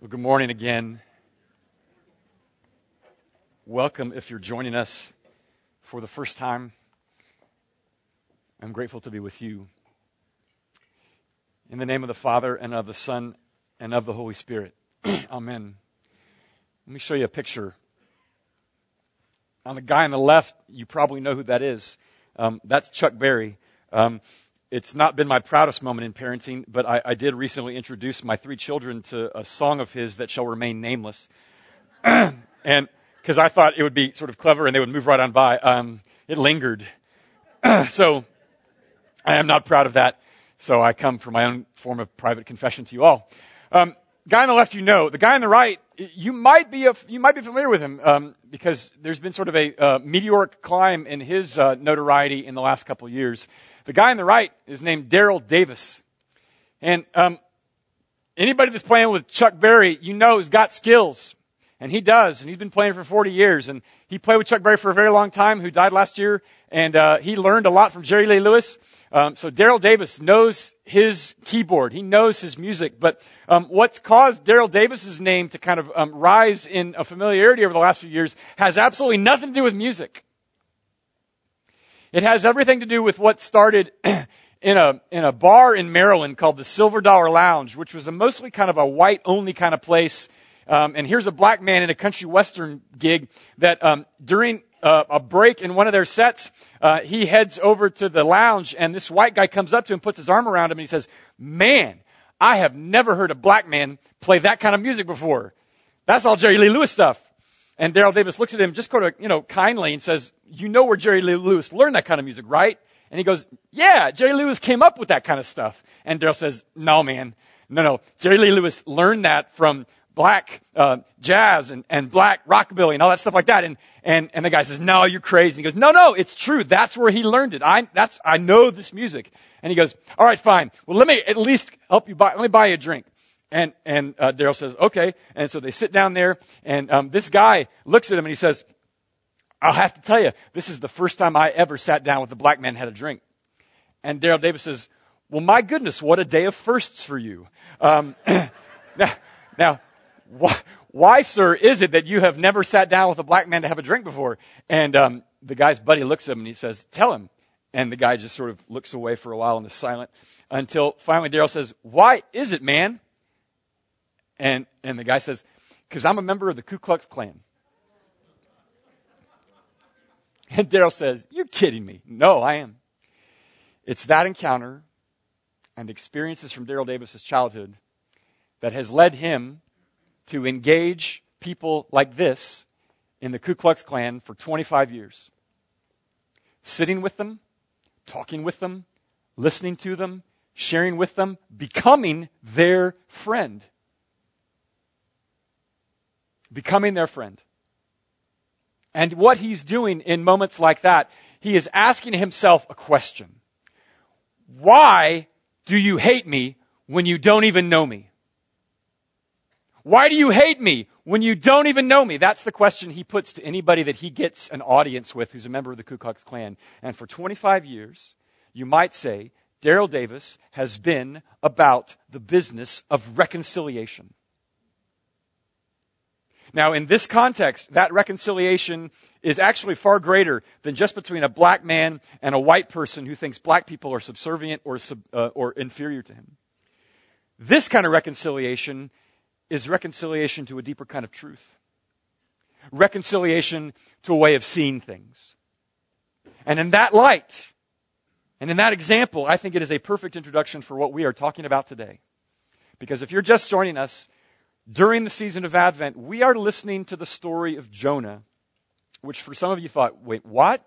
Well, good morning again. Welcome if you're joining us for the first time. I'm grateful to be with you. In the name of the Father, and of the Son, and of the Holy Spirit. Amen. Let me show you a picture. On the guy on the left, you probably know who that is. Um, that's Chuck Berry. Um, it's not been my proudest moment in parenting, but I, I did recently introduce my three children to a song of his that shall remain nameless. and because I thought it would be sort of clever and they would move right on by, um, it lingered. so I am not proud of that. So I come for my own form of private confession to you all. Um, guy on the left, you know. The guy on the right, you might be a, you might be familiar with him um, because there's been sort of a uh, meteoric climb in his uh, notoriety in the last couple of years. The guy on the right is named Daryl Davis. And um, anybody that's playing with Chuck Berry, you know, has got skills. And he does. And he's been playing for 40 years. And he played with Chuck Berry for a very long time, who died last year. And uh, he learned a lot from Jerry Lee Lewis. Um, so Daryl Davis knows his keyboard. He knows his music. But um, what's caused Daryl Davis's name to kind of um, rise in a familiarity over the last few years has absolutely nothing to do with music. It has everything to do with what started in a, in a bar in Maryland called the Silver Dollar Lounge, which was a mostly kind of a white only kind of place. Um, and here's a black man in a country western gig that um, during uh, a break in one of their sets, uh, he heads over to the lounge, and this white guy comes up to him, puts his arm around him, and he says, "Man, I have never heard a black man play that kind of music before. That's all Jerry Lee Lewis stuff." And Daryl Davis looks at him just kind of, you know, kindly and says, you know where Jerry Lee Lewis learned that kind of music, right? And he goes, yeah, Jerry Lewis came up with that kind of stuff. And Daryl says, no, man. No, no. Jerry Lee Lewis learned that from black uh, jazz and, and black rockabilly and all that stuff like that. And, and, and the guy says, no, you're crazy. And He goes, no, no, it's true. That's where he learned it. I, that's, I know this music. And he goes, all right, fine. Well, let me at least help you buy, let me buy you a drink. And, and uh, Daryl says, okay. And so they sit down there, and um, this guy looks at him and he says, I'll have to tell you, this is the first time I ever sat down with a black man and had a drink. And Daryl Davis says, well, my goodness, what a day of firsts for you. Um, now, now why, why, sir, is it that you have never sat down with a black man to have a drink before? And um, the guy's buddy looks at him and he says, tell him. And the guy just sort of looks away for a while and is silent until finally Daryl says, why is it, man? And, and the guy says, because I'm a member of the Ku Klux Klan. And Daryl says, You're kidding me. No, I am. It's that encounter and experiences from Daryl Davis's childhood that has led him to engage people like this in the Ku Klux Klan for 25 years. Sitting with them, talking with them, listening to them, sharing with them, becoming their friend becoming their friend. And what he's doing in moments like that, he is asking himself a question. Why do you hate me when you don't even know me? Why do you hate me when you don't even know me? That's the question he puts to anybody that he gets an audience with who's a member of the Ku Klux Klan. And for 25 years, you might say, Daryl Davis has been about the business of reconciliation. Now, in this context, that reconciliation is actually far greater than just between a black man and a white person who thinks black people are subservient or, sub, uh, or inferior to him. This kind of reconciliation is reconciliation to a deeper kind of truth. Reconciliation to a way of seeing things. And in that light, and in that example, I think it is a perfect introduction for what we are talking about today. Because if you're just joining us, during the season of Advent, we are listening to the story of Jonah, which for some of you thought, wait, what?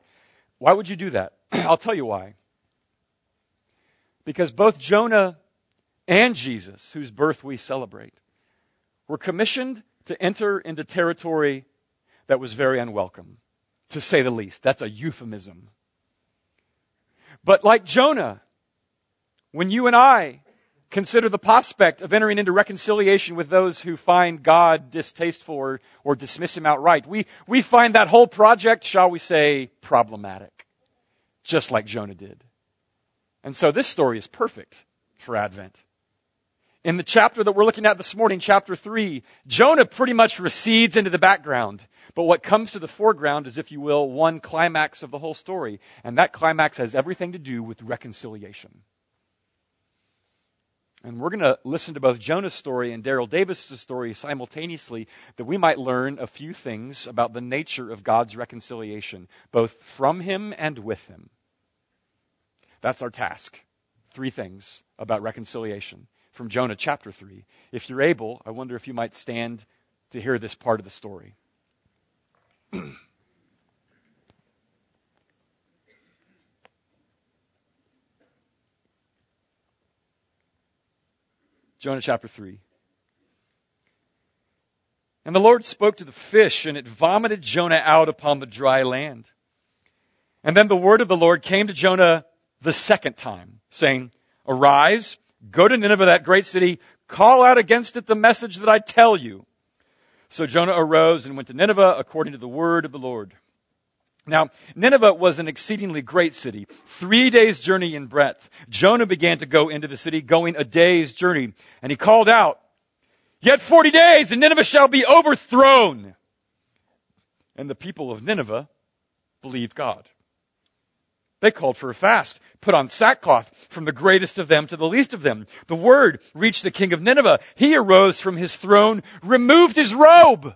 Why would you do that? I'll tell you why. Because both Jonah and Jesus, whose birth we celebrate, were commissioned to enter into territory that was very unwelcome, to say the least. That's a euphemism. But like Jonah, when you and I consider the prospect of entering into reconciliation with those who find God distasteful or, or dismiss him outright. We, we find that whole project, shall we say, problematic, just like Jonah did. And so this story is perfect for Advent. In the chapter that we're looking at this morning, chapter 3, Jonah pretty much recedes into the background. But what comes to the foreground is, if you will, one climax of the whole story. And that climax has everything to do with reconciliation. And we're going to listen to both Jonah's story and Daryl Davis' story simultaneously that we might learn a few things about the nature of God's reconciliation, both from Him and with Him. That's our task. Three things about reconciliation from Jonah chapter 3. If you're able, I wonder if you might stand to hear this part of the story. Jonah chapter 3. And the Lord spoke to the fish, and it vomited Jonah out upon the dry land. And then the word of the Lord came to Jonah the second time, saying, Arise, go to Nineveh, that great city, call out against it the message that I tell you. So Jonah arose and went to Nineveh according to the word of the Lord. Now, Nineveh was an exceedingly great city, three days journey in breadth. Jonah began to go into the city, going a day's journey, and he called out, Yet forty days and Nineveh shall be overthrown. And the people of Nineveh believed God. They called for a fast, put on sackcloth from the greatest of them to the least of them. The word reached the king of Nineveh. He arose from his throne, removed his robe,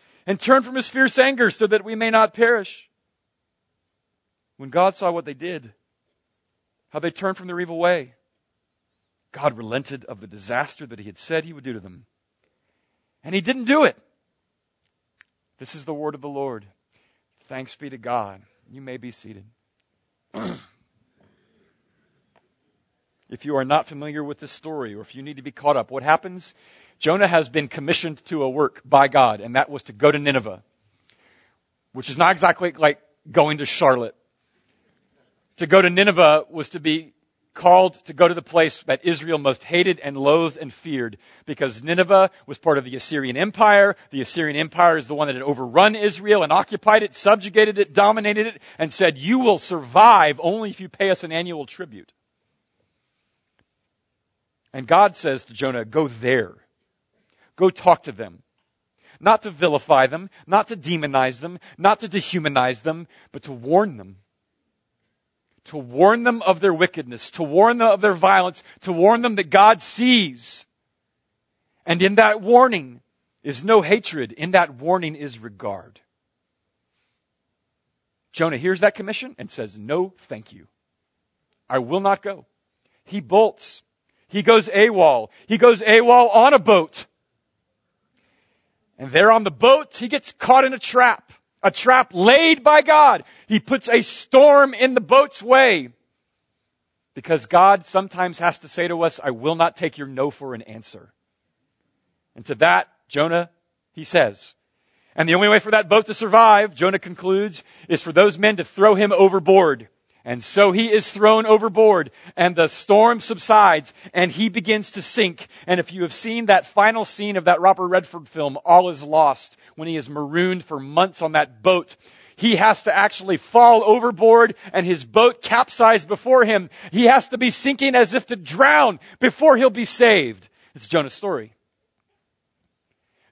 and turn from his fierce anger so that we may not perish. When God saw what they did, how they turned from their evil way, God relented of the disaster that he had said he would do to them. And he didn't do it. This is the word of the Lord. Thanks be to God. You may be seated. if you are not familiar with this story or if you need to be caught up, what happens Jonah has been commissioned to a work by God, and that was to go to Nineveh, which is not exactly like going to Charlotte. To go to Nineveh was to be called to go to the place that Israel most hated and loathed and feared because Nineveh was part of the Assyrian Empire. The Assyrian Empire is the one that had overrun Israel and occupied it, subjugated it, dominated it, and said, You will survive only if you pay us an annual tribute. And God says to Jonah, Go there. Go talk to them. Not to vilify them, not to demonize them, not to dehumanize them, but to warn them. To warn them of their wickedness, to warn them of their violence, to warn them that God sees. And in that warning is no hatred. In that warning is regard. Jonah hears that commission and says, No, thank you. I will not go. He bolts. He goes AWOL. He goes AWOL on a boat. And there on the boat, he gets caught in a trap, a trap laid by God. He puts a storm in the boat's way because God sometimes has to say to us, I will not take your no for an answer. And to that, Jonah, he says, and the only way for that boat to survive, Jonah concludes, is for those men to throw him overboard. And so he is thrown overboard and the storm subsides and he begins to sink. And if you have seen that final scene of that Robert Redford film, All is Lost, when he is marooned for months on that boat, he has to actually fall overboard and his boat capsized before him. He has to be sinking as if to drown before he'll be saved. It's Jonah's story.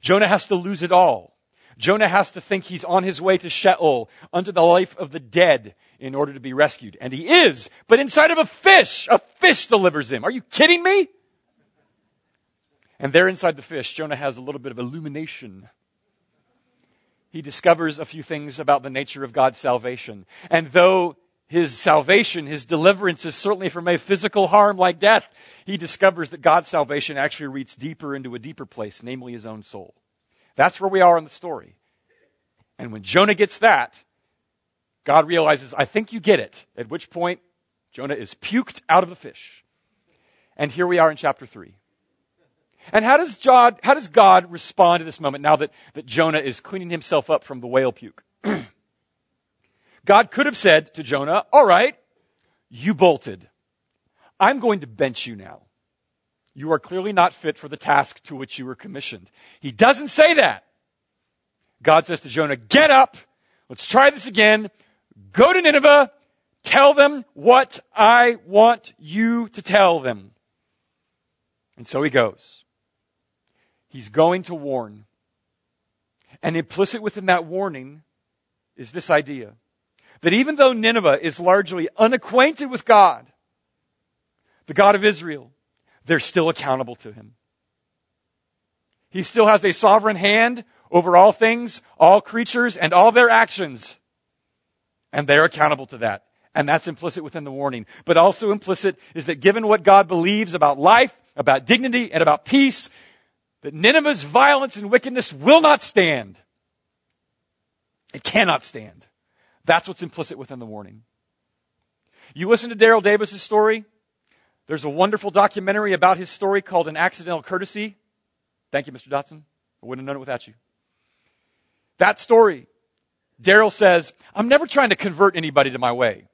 Jonah has to lose it all. Jonah has to think he's on his way to Sheol, unto the life of the dead in order to be rescued. And he is, but inside of a fish. A fish delivers him. Are you kidding me? And there inside the fish, Jonah has a little bit of illumination. He discovers a few things about the nature of God's salvation. And though his salvation, his deliverance is certainly from a physical harm like death, he discovers that God's salvation actually reaches deeper into a deeper place, namely his own soul. That's where we are in the story. And when Jonah gets that, God realizes, I think you get it. At which point, Jonah is puked out of the fish. And here we are in chapter 3. And how does, God, how does God respond to this moment now that, that Jonah is cleaning himself up from the whale puke? God could have said to Jonah, all right, you bolted. I'm going to bench you now. You are clearly not fit for the task to which you were commissioned. He doesn't say that. God says to Jonah, get up. Let's try this again. Go to Nineveh. Tell them what I want you to tell them. And so he goes. He's going to warn. And implicit within that warning is this idea that even though Nineveh is largely unacquainted with God, the God of Israel, they're still accountable to him. He still has a sovereign hand over all things, all creatures, and all their actions. And they're accountable to that. And that's implicit within the warning. But also implicit is that given what God believes about life, about dignity, and about peace, that Nineveh's violence and wickedness will not stand. It cannot stand. That's what's implicit within the warning. You listen to Daryl Davis's story. There's a wonderful documentary about his story called An Accidental Courtesy. Thank you, Mr. Dotson. I wouldn't have known it without you. That story, Daryl says, I'm never trying to convert anybody to my way.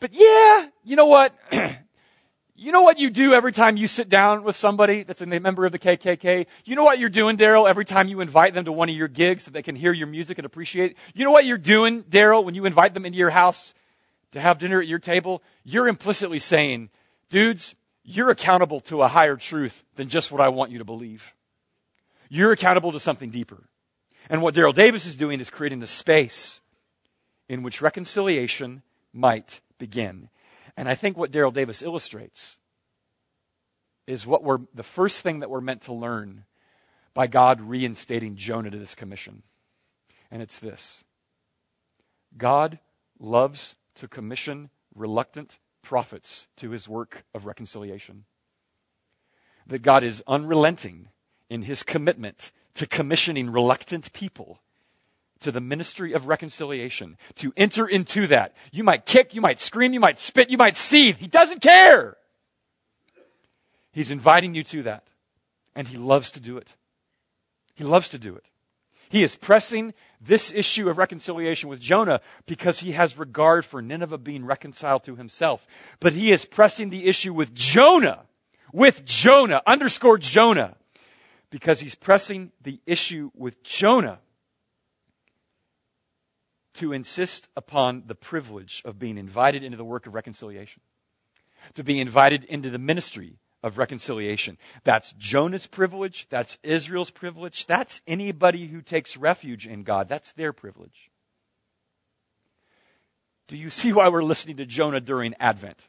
But yeah, you know what? you know what you do every time you sit down with somebody that's a member of the KKK? You know what you're doing, Daryl, every time you invite them to one of your gigs so they can hear your music and appreciate it? You know what you're doing, Daryl, when you invite them into your house to have dinner at your table? You're implicitly saying, dudes, you're accountable to a higher truth than just what I want you to believe. You're accountable to something deeper. And what Daryl Davis is doing is creating the space in which reconciliation might begin. And I think what Daryl Davis illustrates is what we're, the first thing that we're meant to learn by God reinstating Jonah to this commission. And it's this God loves to commission reluctant prophets to his work of reconciliation. That God is unrelenting in his commitment to commissioning reluctant people to the ministry of reconciliation, to enter into that. You might kick, you might scream, you might spit, you might seethe. He doesn't care. He's inviting you to that. And he loves to do it. He loves to do it. He is pressing this issue of reconciliation with Jonah because he has regard for Nineveh being reconciled to himself. But he is pressing the issue with Jonah, with Jonah, underscore Jonah, because he's pressing the issue with Jonah to insist upon the privilege of being invited into the work of reconciliation, to be invited into the ministry of reconciliation. That's Jonah's privilege. That's Israel's privilege. That's anybody who takes refuge in God. That's their privilege. Do you see why we're listening to Jonah during Advent?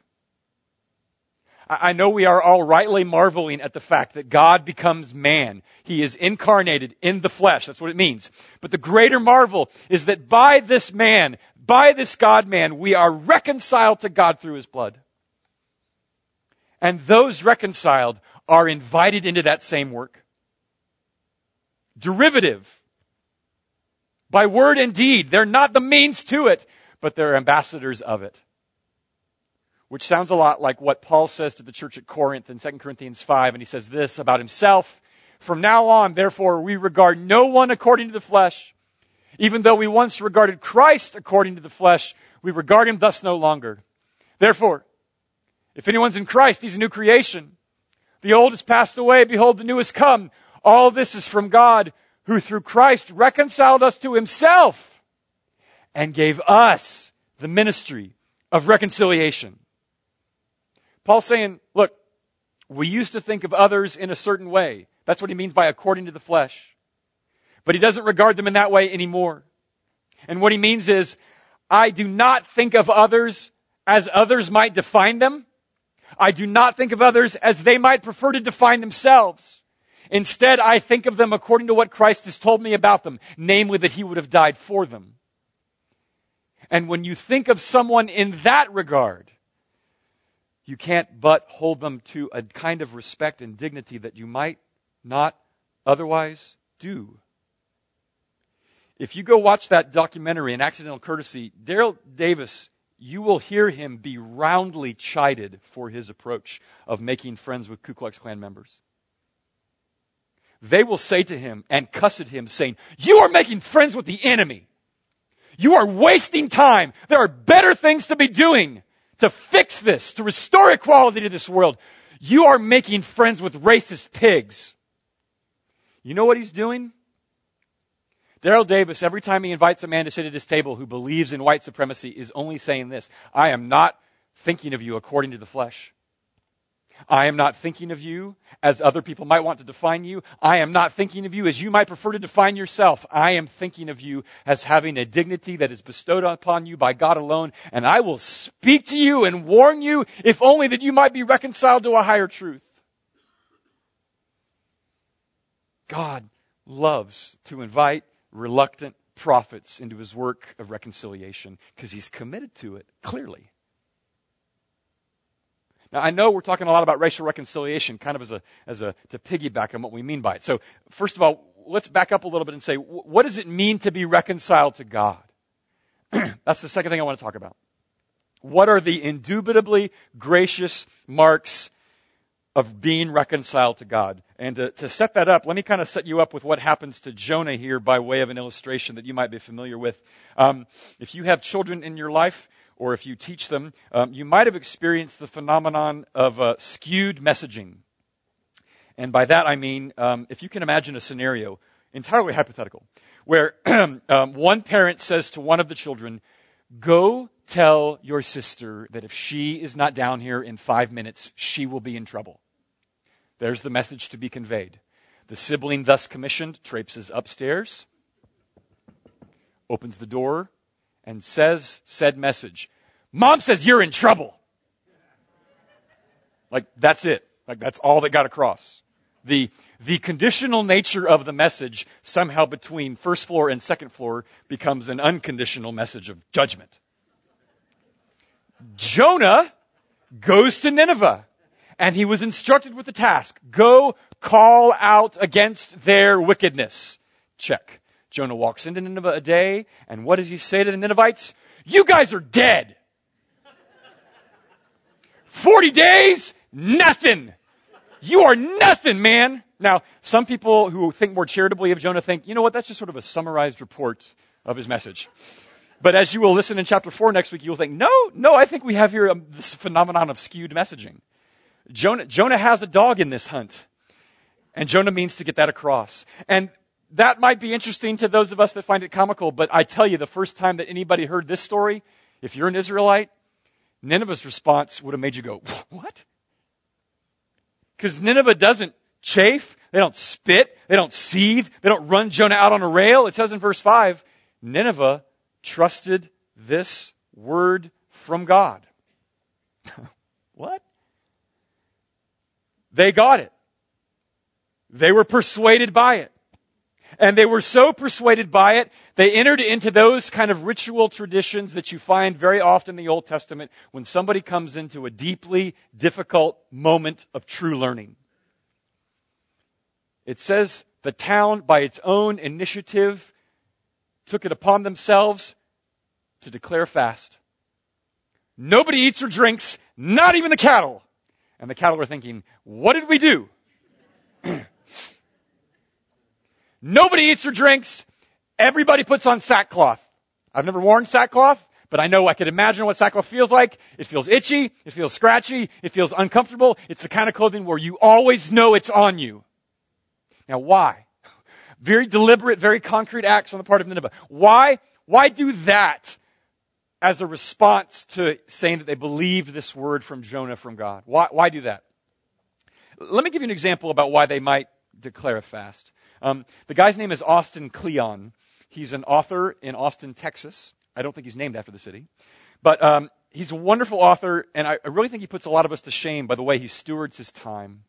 I know we are all rightly marveling at the fact that God becomes man. He is incarnated in the flesh. That's what it means. But the greater marvel is that by this man, by this God man, we are reconciled to God through his blood. And those reconciled are invited into that same work. Derivative. By word and deed. They're not the means to it, but they're ambassadors of it which sounds a lot like what Paul says to the church at Corinth in 2 Corinthians 5. And he says this about himself From now on, therefore, we regard no one according to the flesh. Even though we once regarded Christ according to the flesh, we regard him thus no longer. Therefore, if anyone's in Christ, he's a new creation. The old has passed away. Behold, the new has come. All this is from God, who through Christ reconciled us to himself and gave us the ministry of reconciliation. Paul's saying, look, we used to think of others in a certain way. That's what he means by according to the flesh. But he doesn't regard them in that way anymore. And what he means is, I do not think of others as others might define them. I do not think of others as they might prefer to define themselves. Instead, I think of them according to what Christ has told me about them, namely that he would have died for them. And when you think of someone in that regard, you can't but hold them to a kind of respect and dignity that you might not otherwise do. If you go watch that documentary, An Accidental Courtesy, Daryl Davis, you will hear him be roundly chided for his approach of making friends with Ku Klux Klan members. they will say to him and cuss at him, saying, You are making friends with the enemy. You are wasting time. There are better things to be doing to fix this, to restore equality to this world. You are making friends with racist pigs. You know what he's doing? Daryl Davis, every time he invites a man to sit at his table who believes in white supremacy, is only saying this I am not thinking of you according to the flesh. I am not thinking of you as other people might want to define you. I am not thinking of you as you might prefer to define yourself. I am thinking of you as having a dignity that is bestowed upon you by God alone. And I will speak to you and warn you, if only that you might be reconciled to a higher truth. God loves to invite reluctant prophets into his work of reconciliation because he's committed to it, clearly. Now, I know we're talking a lot about racial reconciliation, kind of as a, as a, to piggyback on what we mean by it. So, first of all, let's back up a little bit and say, what does it mean to be reconciled to God? That's the second thing I want to talk about. What are the indubitably gracious marks of being reconciled to God? And to, to set that up, let me kind of set you up with what happens to Jonah here by way of an illustration that you might be familiar with. Um, if you have children in your life, or if you teach them, um, you might have experienced the phenomenon of uh, skewed messaging. And by that I mean, um, if you can imagine a scenario, entirely hypothetical, where um, one parent says to one of the children, Go tell your sister that if she is not down here in five minutes, she will be in trouble. There's the message to be conveyed. The sibling, thus commissioned, traipses upstairs, opens the door, and says said message. Mom says you're in trouble. Like, that's it. Like, that's all that got across. The, the conditional nature of the message somehow between first floor and second floor becomes an unconditional message of judgment. Jonah goes to Nineveh and he was instructed with the task go call out against their wickedness. Check. Jonah walks into Nineveh a day, and what does he say to the Ninevites? You guys are dead. 40 days, nothing. You are nothing, man. Now, some people who think more charitably of Jonah think, you know what, that's just sort of a summarized report of his message. But as you will listen in chapter 4 next week, you will think, no, no, I think we have here um, this phenomenon of skewed messaging. Jonah, Jonah has a dog in this hunt. And Jonah means to get that across. And that might be interesting to those of us that find it comical, but I tell you, the first time that anybody heard this story, if you're an Israelite, Nineveh's response would have made you go, What? Because Nineveh doesn't chafe, they don't spit, they don't seethe, they don't run Jonah out on a rail. It says in verse 5 Nineveh trusted this word from God. what? They got it. They were persuaded by it. And they were so persuaded by it, they entered into those kind of ritual traditions that you find very often in the Old Testament when somebody comes into a deeply difficult moment of true learning. It says the town, by its own initiative, took it upon themselves to declare fast. Nobody eats or drinks, not even the cattle. And the cattle were thinking, what did we do? Nobody eats or drinks. Everybody puts on sackcloth. I've never worn sackcloth, but I know I could imagine what sackcloth feels like. It feels itchy. It feels scratchy. It feels uncomfortable. It's the kind of clothing where you always know it's on you. Now, why? Very deliberate, very concrete acts on the part of Nineveh. Why? Why do that as a response to saying that they believed this word from Jonah from God? Why, why do that? Let me give you an example about why they might declare a fast. Um, the guy's name is Austin Kleon. He's an author in Austin, Texas. I don't think he's named after the city. But um, he's a wonderful author, and I, I really think he puts a lot of us to shame by the way he stewards his time.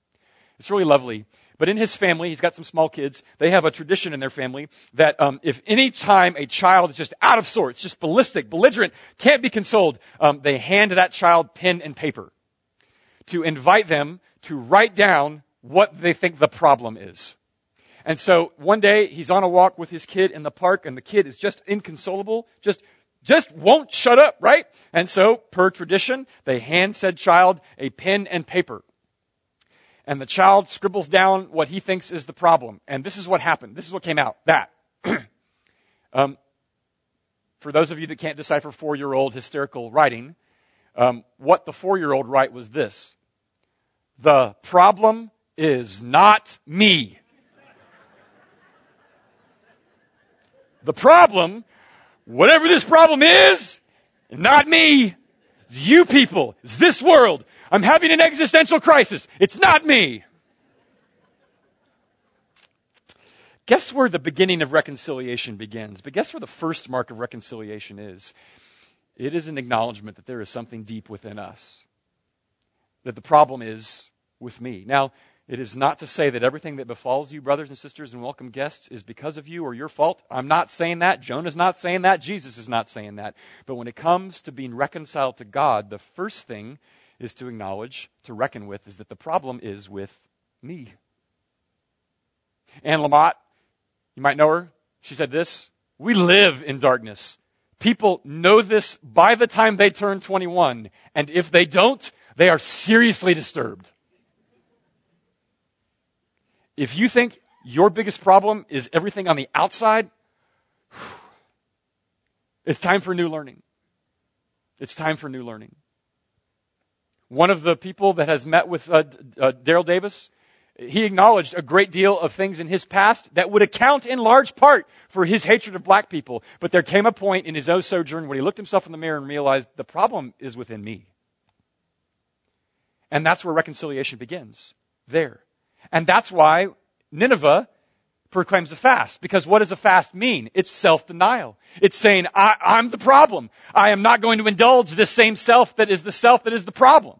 It's really lovely. But in his family, he's got some small kids. They have a tradition in their family that um, if any time a child is just out of sorts, just ballistic, belligerent, can't be consoled, um, they hand that child pen and paper to invite them to write down what they think the problem is. And so one day he's on a walk with his kid in the park and the kid is just inconsolable, just, just won't shut up, right? And so, per tradition, they hand said child a pen and paper. and the child scribbles down what he thinks is the problem. And this is what happened. This is what came out. That. um, for those of you that can't decipher four year old hysterical writing, um, what the four year old write was this The problem is not me. The problem, whatever this problem is, not me. It's you people. It's this world. I'm having an existential crisis. It's not me. Guess where the beginning of reconciliation begins? But guess where the first mark of reconciliation is? It is an acknowledgement that there is something deep within us. That the problem is with me. Now, it is not to say that everything that befalls you, brothers and sisters and welcome guests, is because of you or your fault. I'm not saying that. Jonah's not saying that. Jesus is not saying that. But when it comes to being reconciled to God, the first thing is to acknowledge, to reckon with, is that the problem is with me. Anne Lamott, you might know her. She said this We live in darkness. People know this by the time they turn 21, and if they don't, they are seriously disturbed. If you think your biggest problem is everything on the outside, it's time for new learning. It's time for new learning. One of the people that has met with uh, uh, Daryl Davis, he acknowledged a great deal of things in his past that would account in large part for his hatred of black people. But there came a point in his own sojourn when he looked himself in the mirror and realized the problem is within me. And that's where reconciliation begins. There. And that's why Nineveh proclaims a fast. Because what does a fast mean? It's self-denial. It's saying, I, am the problem. I am not going to indulge this same self that is the self that is the problem.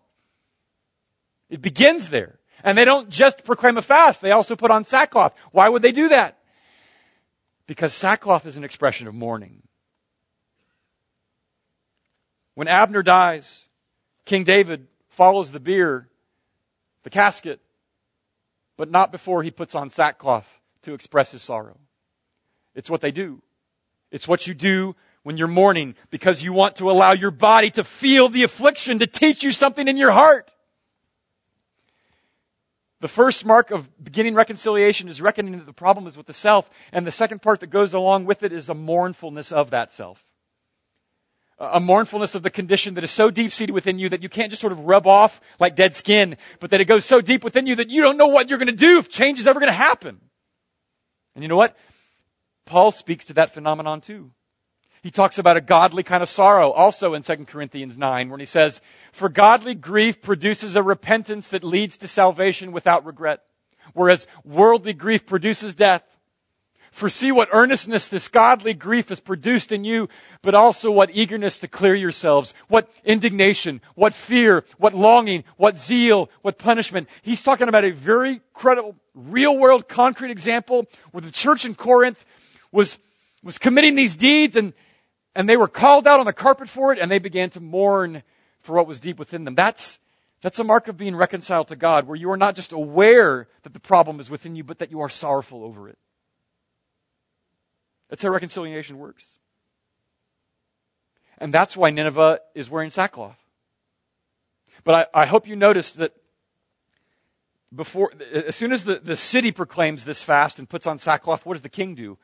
It begins there. And they don't just proclaim a fast, they also put on sackcloth. Why would they do that? Because sackcloth is an expression of mourning. When Abner dies, King David follows the bier, the casket, but not before he puts on sackcloth to express his sorrow. It's what they do. It's what you do when you're mourning because you want to allow your body to feel the affliction to teach you something in your heart. The first mark of beginning reconciliation is reckoning that the problem is with the self. And the second part that goes along with it is a mournfulness of that self. A mournfulness of the condition that is so deep seated within you that you can't just sort of rub off like dead skin, but that it goes so deep within you that you don't know what you're going to do if change is ever going to happen. And you know what? Paul speaks to that phenomenon too. He talks about a godly kind of sorrow also in 2 Corinthians 9 when he says, For godly grief produces a repentance that leads to salvation without regret, whereas worldly grief produces death. For see what earnestness this godly grief has produced in you, but also what eagerness to clear yourselves, what indignation, what fear, what longing, what zeal, what punishment. He's talking about a very credible, real world, concrete example where the church in Corinth was, was committing these deeds and, and they were called out on the carpet for it, and they began to mourn for what was deep within them. That's, that's a mark of being reconciled to God, where you are not just aware that the problem is within you, but that you are sorrowful over it. That's how reconciliation works. And that's why Nineveh is wearing sackcloth. But I, I hope you noticed that before, as soon as the, the city proclaims this fast and puts on sackcloth, what does the king do?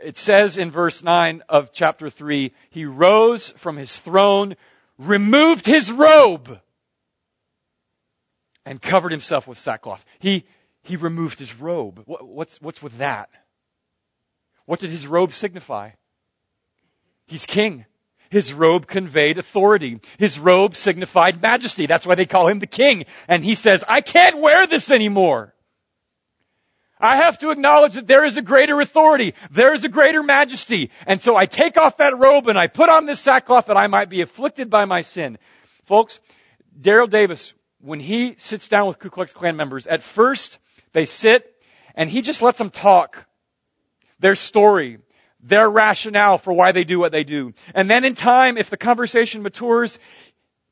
it says in verse 9 of chapter 3 he rose from his throne, removed his robe, and covered himself with sackcloth. He, he removed his robe. What, what's, what's with that? What did his robe signify? He's king. His robe conveyed authority. His robe signified majesty. That's why they call him the king. And he says, I can't wear this anymore. I have to acknowledge that there is a greater authority. There is a greater majesty. And so I take off that robe and I put on this sackcloth that I might be afflicted by my sin. Folks, Daryl Davis, when he sits down with Ku Klux Klan members, at first they sit and he just lets them talk their story, their rationale for why they do what they do. And then in time, if the conversation matures,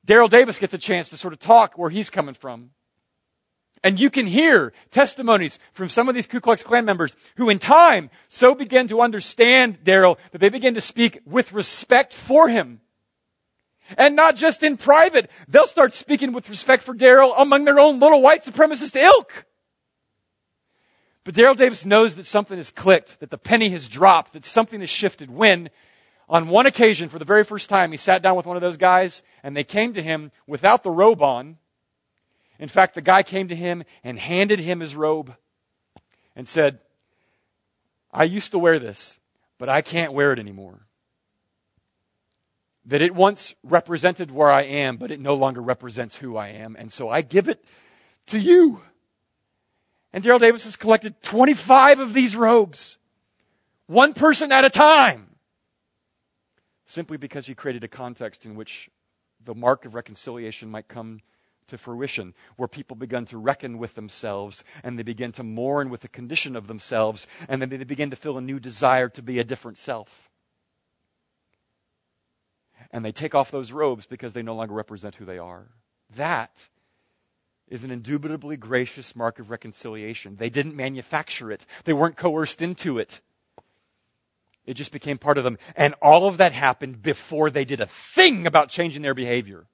Daryl Davis gets a chance to sort of talk where he's coming from. And you can hear testimonies from some of these Ku Klux Klan members who in time so begin to understand Daryl that they begin to speak with respect for him. And not just in private. They'll start speaking with respect for Daryl among their own little white supremacist ilk. But Daryl Davis knows that something has clicked, that the penny has dropped, that something has shifted when, on one occasion, for the very first time, he sat down with one of those guys and they came to him without the robe on. In fact, the guy came to him and handed him his robe and said, I used to wear this, but I can't wear it anymore. That it once represented where I am, but it no longer represents who I am. And so I give it to you. And Daryl Davis has collected 25 of these robes, one person at a time, simply because he created a context in which the mark of reconciliation might come to fruition, where people begin to reckon with themselves and they begin to mourn with the condition of themselves, and then they begin to feel a new desire to be a different self. And they take off those robes because they no longer represent who they are. That is an indubitably gracious mark of reconciliation. They didn't manufacture it, they weren't coerced into it. It just became part of them. And all of that happened before they did a thing about changing their behavior.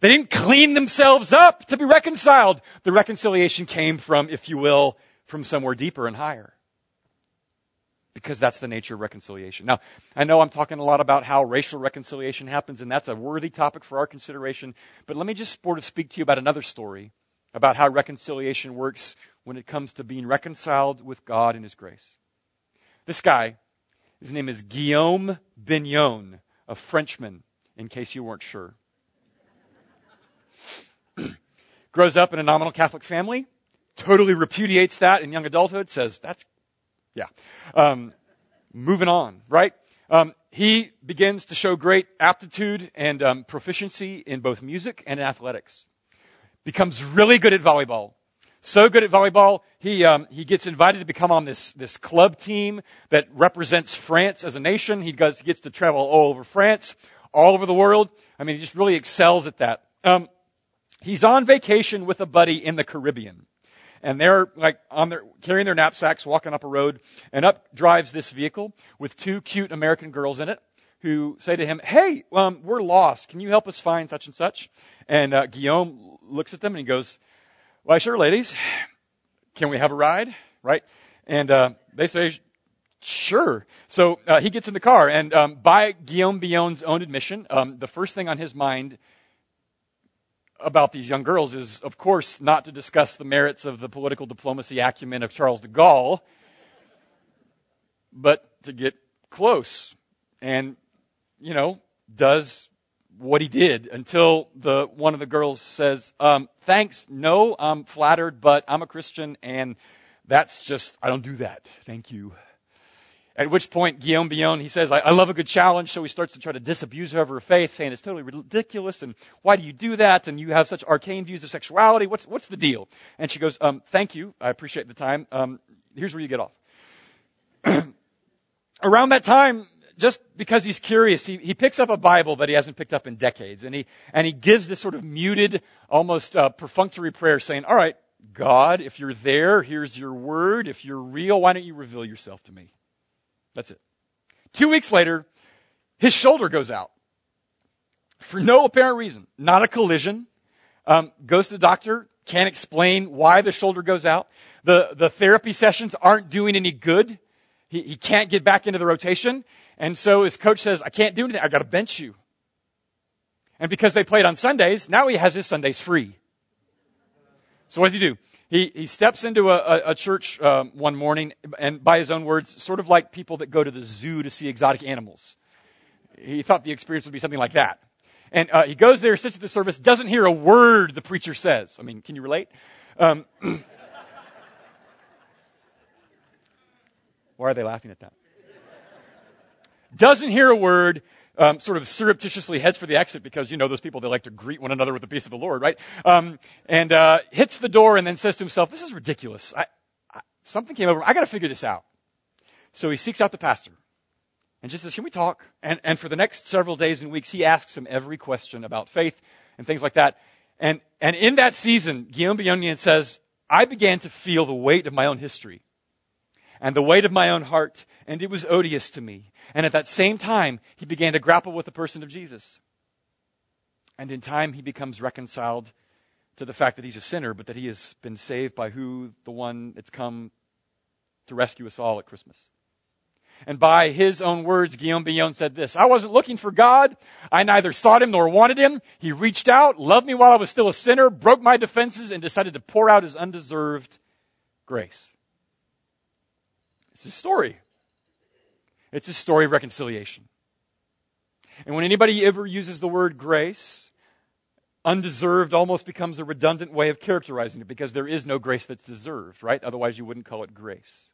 They didn't clean themselves up to be reconciled. The reconciliation came from, if you will, from somewhere deeper and higher because that's the nature of reconciliation. Now, I know I'm talking a lot about how racial reconciliation happens, and that's a worthy topic for our consideration, but let me just sort of speak to you about another story about how reconciliation works when it comes to being reconciled with God and His grace. This guy, his name is Guillaume Bignon, a Frenchman, in case you weren't sure. Grows up in a nominal Catholic family, totally repudiates that in young adulthood, says, that's yeah. Um, moving on, right? Um, he begins to show great aptitude and um, proficiency in both music and athletics. Becomes really good at volleyball. So good at volleyball, he um, he gets invited to become on this this club team that represents France as a nation. He goes, he gets to travel all over France, all over the world. I mean, he just really excels at that. Um, he's on vacation with a buddy in the Caribbean and they're like on their, carrying their knapsacks, walking up a road, and up drives this vehicle with two cute American girls in it who say to him, Hey, um, we're lost. Can you help us find such and such? And uh, Guillaume looks at them and he goes, Why, sure, ladies. Can we have a ride? Right? And uh, they say, Sure. So uh, he gets in the car, and um, by Guillaume Bignon's own admission, um, the first thing on his mind about these young girls is, of course, not to discuss the merits of the political diplomacy acumen of Charles de Gaulle, but to get close and, you know, does what he did until the one of the girls says, um, "Thanks, no, I'm flattered, but I'm a Christian, and that's just I don't do that. Thank you." At which point, Guillaume Bignon, he says, I, I, love a good challenge. So he starts to try to disabuse her of her faith, saying it's totally ridiculous. And why do you do that? And you have such arcane views of sexuality. What's, what's the deal? And she goes, um, thank you. I appreciate the time. Um, here's where you get off. Around that time, just because he's curious, he, he picks up a Bible that he hasn't picked up in decades. And he, and he gives this sort of muted, almost uh, perfunctory prayer saying, all right, God, if you're there, here's your word. If you're real, why don't you reveal yourself to me? That's it. Two weeks later, his shoulder goes out for no apparent reason. Not a collision. Um, goes to the doctor, can't explain why the shoulder goes out. The, the therapy sessions aren't doing any good. He, he can't get back into the rotation. And so his coach says, I can't do anything. I got to bench you. And because they played on Sundays, now he has his Sundays free. So what does he do? He, he steps into a, a, a church um, one morning, and by his own words, sort of like people that go to the zoo to see exotic animals. He thought the experience would be something like that. And uh, he goes there, sits at the service, doesn't hear a word the preacher says. I mean, can you relate? Um, why are they laughing at that? Doesn't hear a word, um, sort of surreptitiously heads for the exit because, you know, those people, they like to greet one another with the peace of the Lord, right? Um, and uh, hits the door and then says to himself, this is ridiculous. I, I, something came over. I got to figure this out. So he seeks out the pastor and just says, can we talk? And, and for the next several days and weeks, he asks him every question about faith and things like that. And, and in that season, Guillaume Bignon says, I began to feel the weight of my own history and the weight of my own heart, and it was odious to me. And at that same time, he began to grapple with the person of Jesus. And in time, he becomes reconciled to the fact that he's a sinner, but that he has been saved by who the one that's come to rescue us all at Christmas. And by his own words, Guillaume Bignon said this I wasn't looking for God. I neither sought him nor wanted him. He reached out, loved me while I was still a sinner, broke my defenses, and decided to pour out his undeserved grace. It's a story. It's a story of reconciliation. And when anybody ever uses the word grace, undeserved almost becomes a redundant way of characterizing it because there is no grace that's deserved, right? Otherwise, you wouldn't call it grace.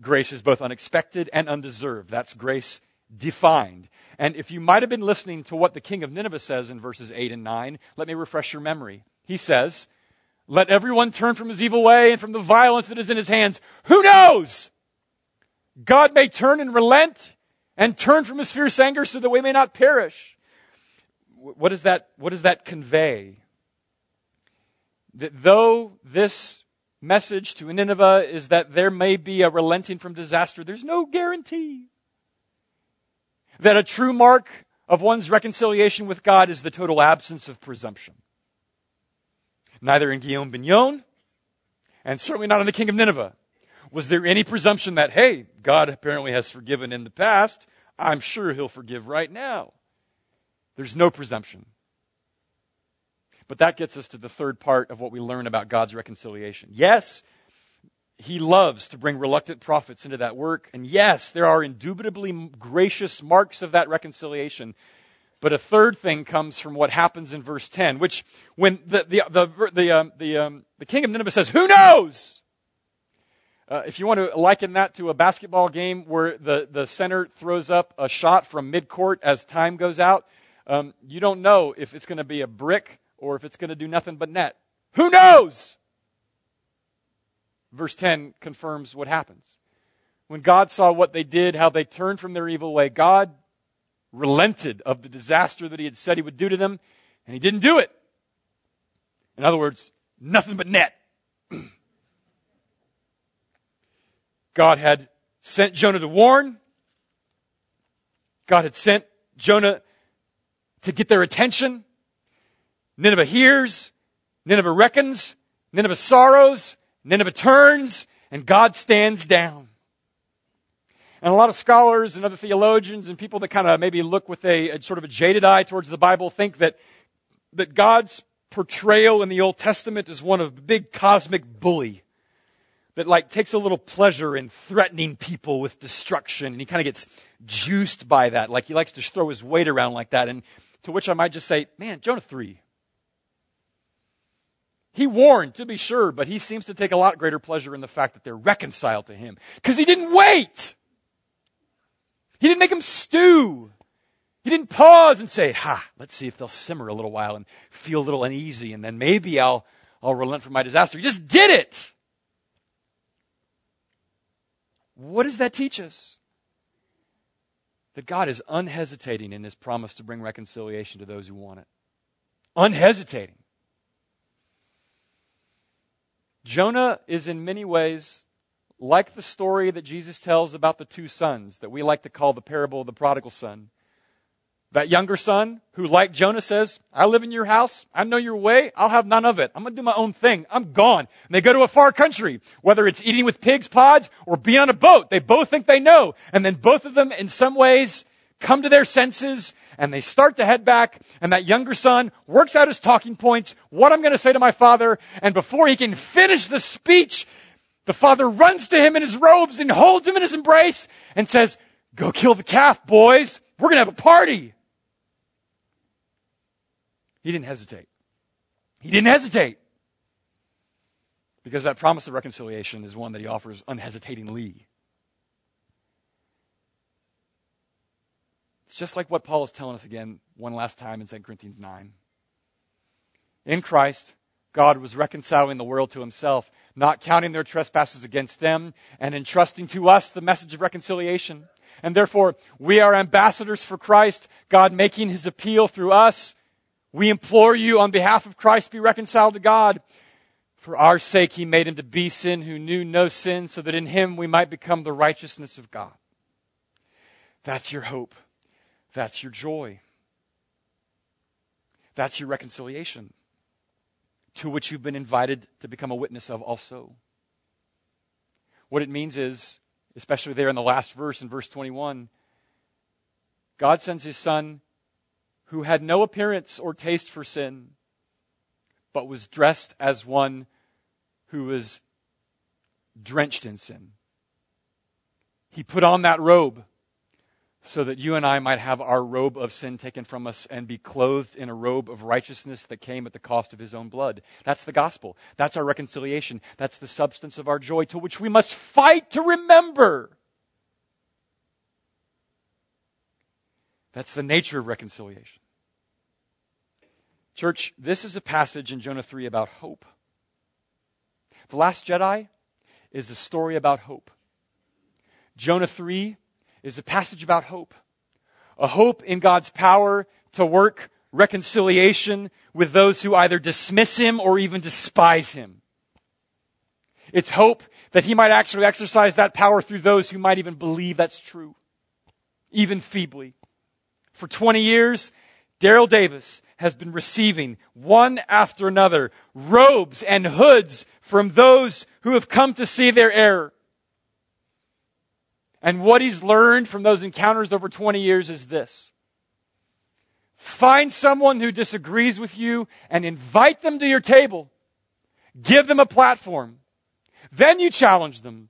Grace is both unexpected and undeserved. That's grace defined. And if you might have been listening to what the king of Nineveh says in verses 8 and 9, let me refresh your memory. He says, Let everyone turn from his evil way and from the violence that is in his hands. Who knows? God may turn and relent and turn from his fierce anger so that we may not perish. What does that, what does that convey? That though this message to Nineveh is that there may be a relenting from disaster, there's no guarantee. That a true mark of one's reconciliation with God is the total absence of presumption. Neither in Guillaume Bignon, and certainly not in the king of Nineveh. Was there any presumption that, hey, God apparently has forgiven in the past? I'm sure he'll forgive right now. There's no presumption. But that gets us to the third part of what we learn about God's reconciliation. Yes, he loves to bring reluctant prophets into that work. And yes, there are indubitably gracious marks of that reconciliation. But a third thing comes from what happens in verse 10, which when the, the, the, the, um, the, um, the king of Nineveh says, Who knows? Uh, if you want to liken that to a basketball game where the, the center throws up a shot from midcourt as time goes out, um, you don't know if it's going to be a brick or if it's going to do nothing but net. Who knows? Verse 10 confirms what happens. When God saw what they did, how they turned from their evil way, God relented of the disaster that he had said he would do to them, and he didn't do it. In other words, nothing but net. God had sent Jonah to warn. God had sent Jonah to get their attention. Nineveh hears. Nineveh reckons. Nineveh sorrows. Nineveh turns. And God stands down. And a lot of scholars and other theologians and people that kind of maybe look with a, a, sort of a jaded eye towards the Bible think that, that God's portrayal in the Old Testament is one of big cosmic bully that like takes a little pleasure in threatening people with destruction and he kind of gets juiced by that. Like he likes to throw his weight around like that and to which i might just say man jonah 3 he warned to be sure but he seems to take a lot greater pleasure in the fact that they're reconciled to him because he didn't wait. He didn't make them stew. He didn't pause and say ha let's see if they'll simmer a little while and feel a little uneasy and then maybe i'll i'll relent from my disaster. He just did it what does that teach us? That God is unhesitating in his promise to bring reconciliation to those who want it. Unhesitating. Jonah is in many ways like the story that Jesus tells about the two sons that we like to call the parable of the prodigal son. That younger son, who like Jonah says, I live in your house. I know your way. I'll have none of it. I'm going to do my own thing. I'm gone. And they go to a far country, whether it's eating with pigs pods or be on a boat. They both think they know. And then both of them, in some ways, come to their senses and they start to head back. And that younger son works out his talking points, what I'm going to say to my father. And before he can finish the speech, the father runs to him in his robes and holds him in his embrace and says, Go kill the calf, boys. We're going to have a party. He didn't hesitate. He didn't hesitate. Because that promise of reconciliation is one that he offers unhesitatingly. It's just like what Paul is telling us again one last time in 2 Corinthians 9. In Christ, God was reconciling the world to himself, not counting their trespasses against them, and entrusting to us the message of reconciliation. And therefore, we are ambassadors for Christ, God making his appeal through us we implore you on behalf of Christ, be reconciled to God. For our sake, he made him to be sin who knew no sin, so that in him we might become the righteousness of God. That's your hope. That's your joy. That's your reconciliation, to which you've been invited to become a witness of also. What it means is, especially there in the last verse, in verse 21, God sends his son who had no appearance or taste for sin, but was dressed as one who was drenched in sin. He put on that robe so that you and I might have our robe of sin taken from us and be clothed in a robe of righteousness that came at the cost of his own blood. That's the gospel. That's our reconciliation. That's the substance of our joy to which we must fight to remember. That's the nature of reconciliation. Church, this is a passage in Jonah 3 about hope. The Last Jedi is a story about hope. Jonah 3 is a passage about hope. A hope in God's power to work reconciliation with those who either dismiss him or even despise him. It's hope that he might actually exercise that power through those who might even believe that's true, even feebly. For 20 years, Daryl Davis has been receiving one after another robes and hoods from those who have come to see their error. And what he's learned from those encounters over 20 years is this. Find someone who disagrees with you and invite them to your table. Give them a platform. Then you challenge them.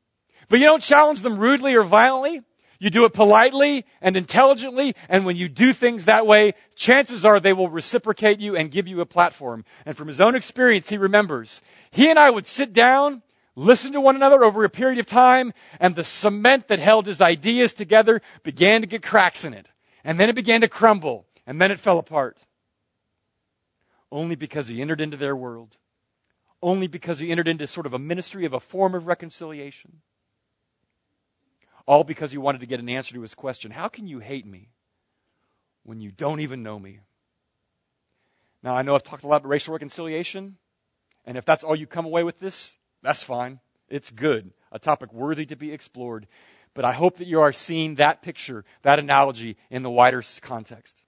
But you don't challenge them rudely or violently. You do it politely and intelligently, and when you do things that way, chances are they will reciprocate you and give you a platform. And from his own experience, he remembers. He and I would sit down listen to one another over a period of time, and the cement that held his ideas together began to get cracks in it. And then it began to crumble, and then it fell apart. Only because he entered into their world. Only because he entered into sort of a ministry of a form of reconciliation. All because he wanted to get an answer to his question How can you hate me when you don't even know me? Now, I know I've talked a lot about racial reconciliation, and if that's all you come away with this, that's fine. It's good. A topic worthy to be explored. But I hope that you are seeing that picture, that analogy in the wider context.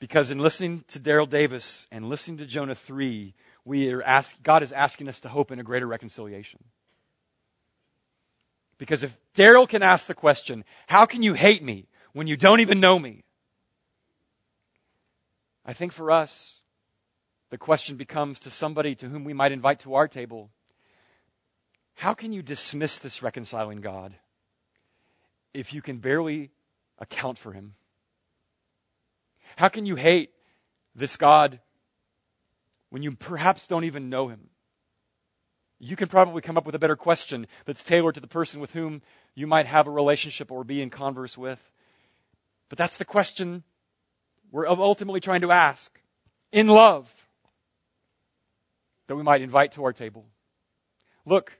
Because in listening to Daryl Davis and listening to Jonah 3, we are ask, God is asking us to hope in a greater reconciliation. Because if Daryl can ask the question, how can you hate me when you don't even know me? I think for us, the question becomes to somebody to whom we might invite to our table how can you dismiss this reconciling God if you can barely account for him? How can you hate this God when you perhaps don't even know him? You can probably come up with a better question that's tailored to the person with whom you might have a relationship or be in converse with. But that's the question we're ultimately trying to ask in love that we might invite to our table. Look,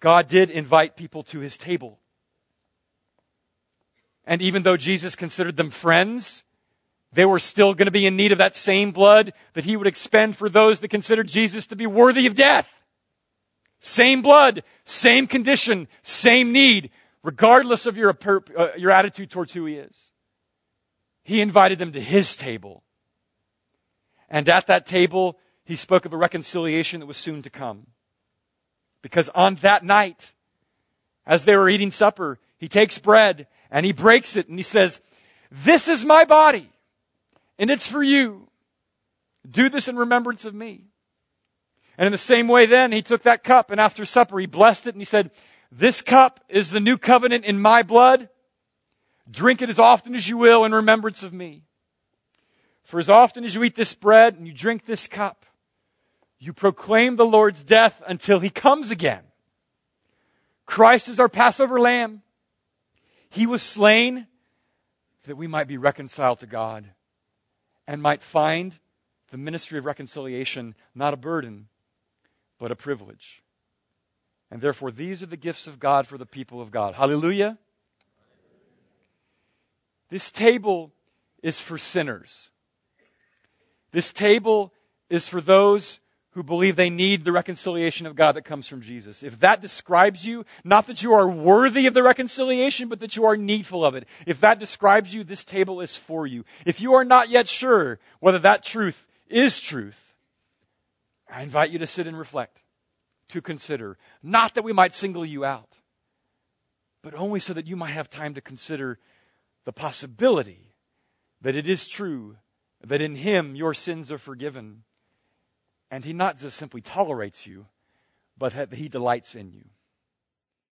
God did invite people to his table. And even though Jesus considered them friends, they were still going to be in need of that same blood that he would expend for those that considered Jesus to be worthy of death. Same blood, same condition, same need, regardless of your, uh, your attitude towards who he is. He invited them to his table. And at that table, he spoke of a reconciliation that was soon to come. Because on that night, as they were eating supper, he takes bread and he breaks it and he says, This is my body, and it's for you. Do this in remembrance of me. And in the same way, then, he took that cup and after supper, he blessed it and he said, This cup is the new covenant in my blood. Drink it as often as you will in remembrance of me. For as often as you eat this bread and you drink this cup, you proclaim the Lord's death until he comes again. Christ is our Passover lamb. He was slain that we might be reconciled to God and might find the ministry of reconciliation not a burden, but a privilege. And therefore, these are the gifts of God for the people of God. Hallelujah. This table is for sinners. This table is for those who believe they need the reconciliation of God that comes from Jesus. If that describes you, not that you are worthy of the reconciliation, but that you are needful of it. If that describes you, this table is for you. If you are not yet sure whether that truth is truth, I invite you to sit and reflect, to consider. Not that we might single you out, but only so that you might have time to consider the possibility that it is true that in Him your sins are forgiven and he not just simply tolerates you, but that he delights in you.